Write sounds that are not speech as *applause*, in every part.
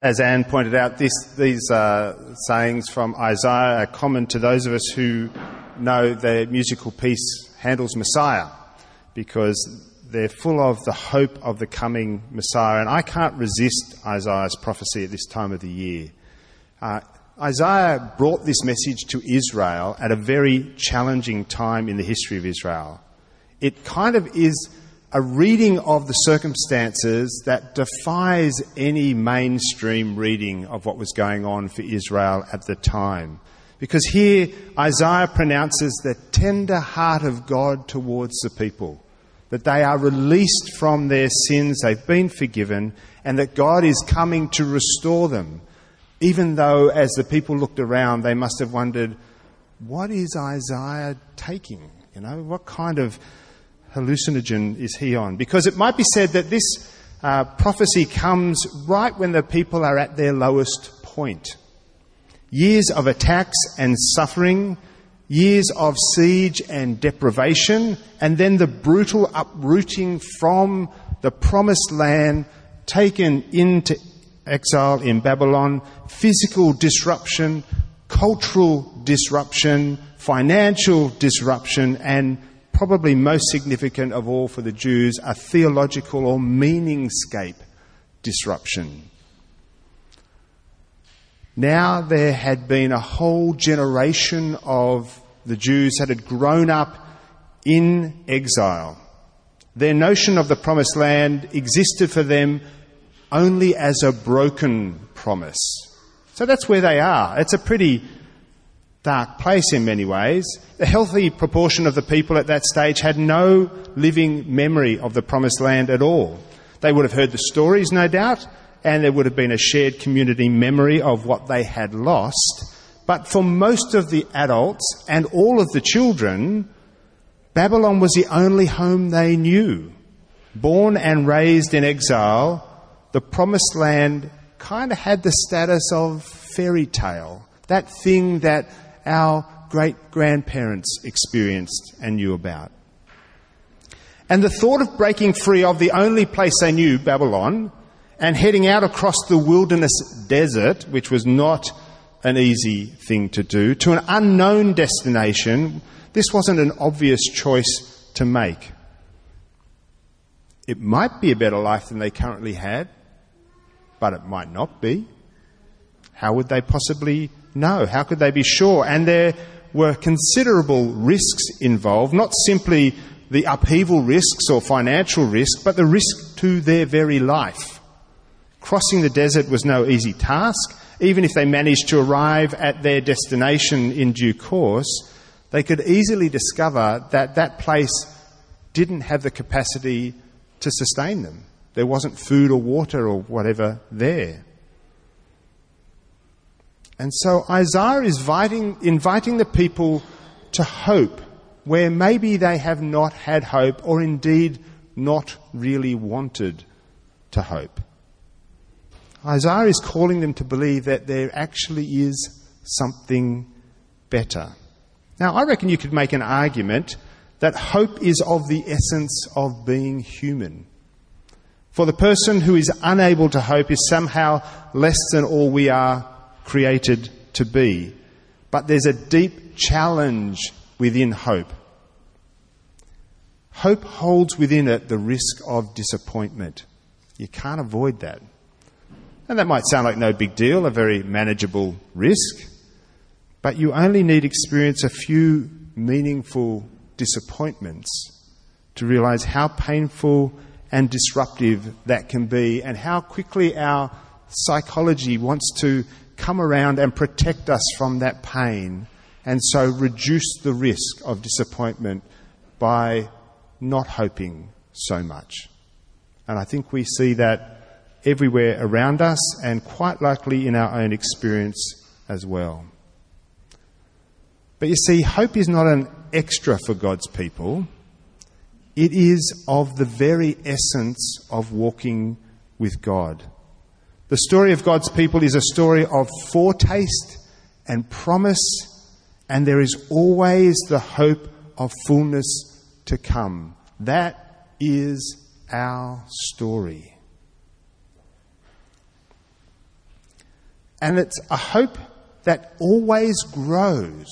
As Anne pointed out, this, these uh, sayings from Isaiah are common to those of us who know the musical piece Handel's Messiah, because they're full of the hope of the coming Messiah. And I can't resist Isaiah's prophecy at this time of the year. Uh, Isaiah brought this message to Israel at a very challenging time in the history of Israel. It kind of is a reading of the circumstances that defies any mainstream reading of what was going on for Israel at the time. Because here Isaiah pronounces the tender heart of God towards the people, that they are released from their sins, they've been forgiven, and that God is coming to restore them. Even though, as the people looked around, they must have wondered, what is Isaiah taking? You know, what kind of hallucinogen is he on? Because it might be said that this uh, prophecy comes right when the people are at their lowest point. Years of attacks and suffering, years of siege and deprivation, and then the brutal uprooting from the promised land taken into exile in Babylon, physical disruption, cultural disruption, financial disruption, and probably most significant of all for the Jews, a theological or meaningscape disruption. Now there had been a whole generation of the Jews that had grown up in exile. Their notion of the promised land existed for them only as a broken promise. So that's where they are. It's a pretty dark place in many ways. A healthy proportion of the people at that stage had no living memory of the promised land at all. They would have heard the stories, no doubt, and there would have been a shared community memory of what they had lost. But for most of the adults and all of the children, Babylon was the only home they knew. Born and raised in exile, the promised land kind of had the status of fairy tale. That thing that our great grandparents experienced and knew about. And the thought of breaking free of the only place they knew, Babylon, and heading out across the wilderness desert, which was not an easy thing to do, to an unknown destination, this wasn't an obvious choice to make. It might be a better life than they currently had, but it might not be. How would they possibly know? how could they be sure? And there were considerable risks involved, not simply the upheaval risks or financial risk, but the risk to their very life. Crossing the desert was no easy task. Even if they managed to arrive at their destination in due course, they could easily discover that that place didn't have the capacity to sustain them. There wasn't food or water or whatever there. And so Isaiah is inviting, inviting the people to hope where maybe they have not had hope or indeed not really wanted to hope. Isaiah is calling them to believe that there actually is something better. Now, I reckon you could make an argument that hope is of the essence of being human. For the person who is unable to hope is somehow less than all we are created to be. But there's a deep challenge within hope. Hope holds within it the risk of disappointment. You can't avoid that. And that might sound like no big deal, a very manageable risk, but you only need experience a few meaningful disappointments to realize how painful and disruptive that can be and how quickly our psychology wants to come around and protect us from that pain and so reduce the risk of disappointment by not hoping so much. And I think we see that everywhere around us and quite likely in our own experience as well. But you see, hope is not an extra for God's people. It is of the very essence of walking with God. The story of God's people is a story of foretaste and promise, and there is always the hope of fullness to come. That is our story. And it's a hope that always grows.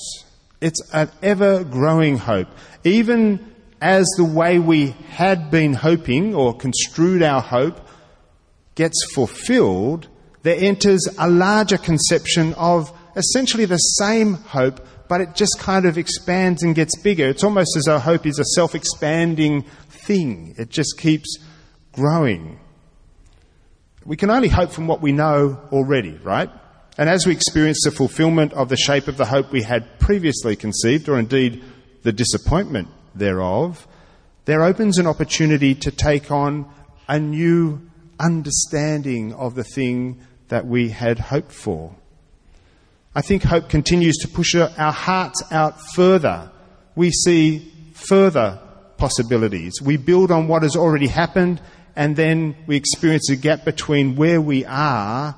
It's an ever growing hope. Even as the way we had been hoping or construed our hope gets fulfilled, there enters a larger conception of essentially the same hope, but it just kind of expands and gets bigger. It's almost as though hope is a self expanding thing, it just keeps growing. We can only hope from what we know already, right? And as we experience the fulfillment of the shape of the hope we had previously conceived, or indeed the disappointment thereof, there opens an opportunity to take on a new understanding of the thing that we had hoped for. I think hope continues to push our hearts out further. We see further possibilities. We build on what has already happened and then we experience a gap between where we are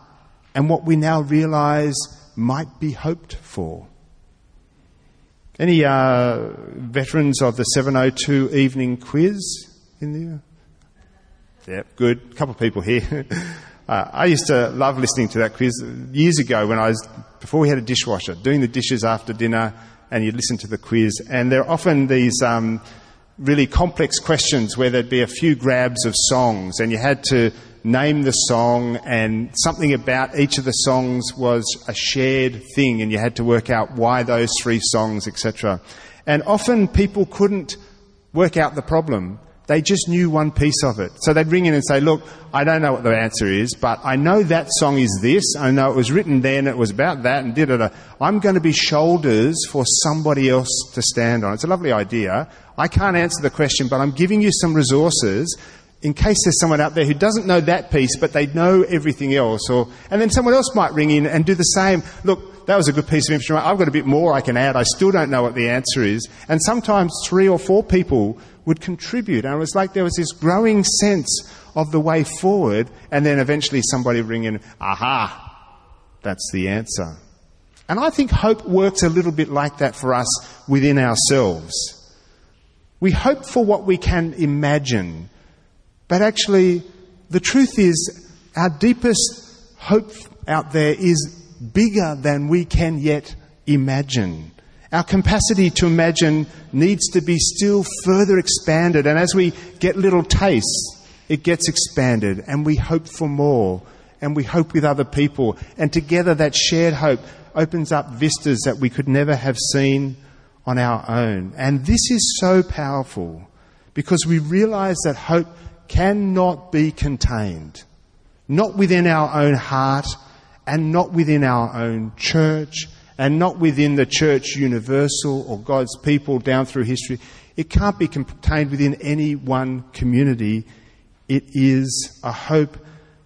and what we now realize might be hoped for. Any uh, veterans of the 702 evening quiz in there? Yeah, good. A couple of people here. *laughs* uh, I used to love listening to that quiz years ago when I was, before we had a dishwasher, doing the dishes after dinner, and you'd listen to the quiz. And there are often these um, really complex questions where there'd be a few grabs of songs, and you had to name the song, and something about each of the songs was a shared thing, and you had to work out why those three songs, etc. And often people couldn't work out the problem. They just knew one piece of it. So they'd ring in and say, look, I don't know what the answer is, but I know that song is this. I know it was written then, it was about that, and did it. I'm going to be shoulders for somebody else to stand on. It's a lovely idea. I can't answer the question, but I'm giving you some resources in case there's someone out there who doesn't know that piece, but they know everything else, or, and then someone else might ring in and do the same. Look, that was a good piece of information. I've got a bit more I can add. I still don't know what the answer is. And sometimes three or four people would contribute. And it was like there was this growing sense of the way forward, and then eventually somebody ring in, aha, that's the answer. And I think hope works a little bit like that for us within ourselves. We hope for what we can imagine but actually, the truth is, our deepest hope out there is bigger than we can yet imagine. Our capacity to imagine needs to be still further expanded. And as we get little tastes, it gets expanded and we hope for more and we hope with other people. And together that shared hope opens up vistas that we could never have seen on our own. And this is so powerful because we realize that hope cannot be contained. Not within our own heart and not within our own church and not within the church universal or God's people down through history. It can't be contained within any one community. It is a hope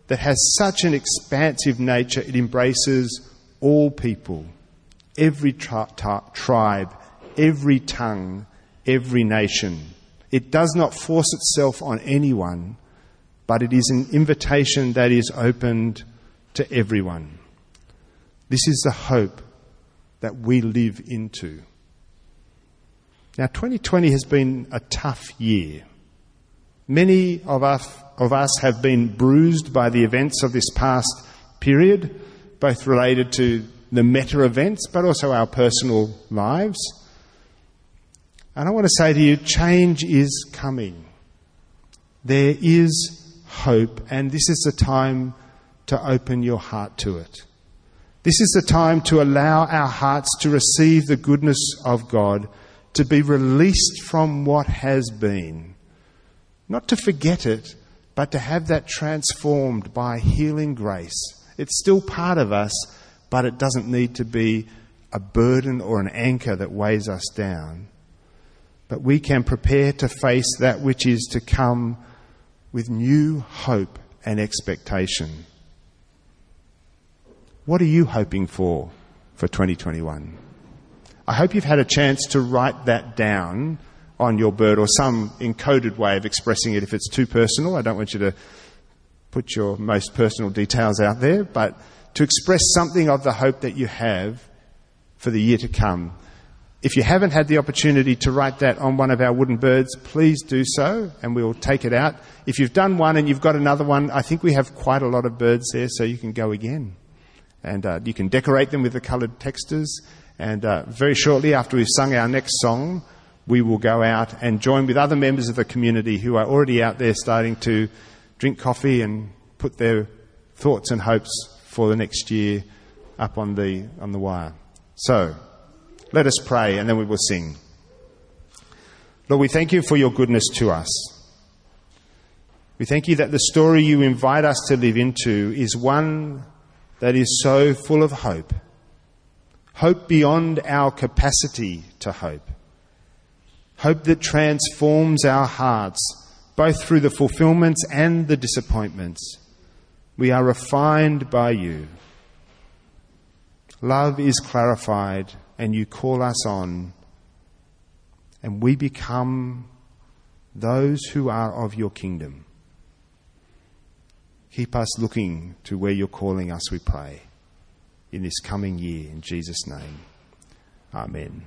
that has such an expansive nature, it embraces all people, every tri- tribe, every tongue, every nation. It does not force itself on anyone, but it is an invitation that is opened to everyone. This is the hope that we live into. Now, 2020 has been a tough year. Many of us, of us have been bruised by the events of this past period, both related to the meta events, but also our personal lives. And I want to say to you, change is coming. There is hope, and this is the time to open your heart to it. This is the time to allow our hearts to receive the goodness of God, to be released from what has been. Not to forget it, but to have that transformed by healing grace. It's still part of us, but it doesn't need to be a burden or an anchor that weighs us down but we can prepare to face that which is to come with new hope and expectation. What are you hoping for for 2021? I hope you've had a chance to write that down on your bird or some encoded way of expressing it if it's too personal. I don't want you to put your most personal details out there, but to express something of the hope that you have for the year to come if you haven't had the opportunity to write that on one of our wooden birds, please do so and we'll take it out. If you've done one and you've got another one, I think we have quite a lot of birds there so you can go again And uh, you can decorate them with the coloured textures. And uh, very shortly after we've sung our next song, we will go out and join with other members of the community who are already out there starting to drink coffee and put their thoughts and hopes for the next year up on the, on the wire. So, let us pray and then we will sing. Lord, we thank you for your goodness to us. We thank you that the story you invite us to live into is one that is so full of hope. Hope beyond our capacity to hope. Hope that transforms our hearts, both through the fulfillments and the disappointments. We are refined by you. Love is clarified, and you call us on, and we become those who are of your kingdom. Keep us looking to where you're calling us, we pray, in this coming year, in Jesus' name. Amen.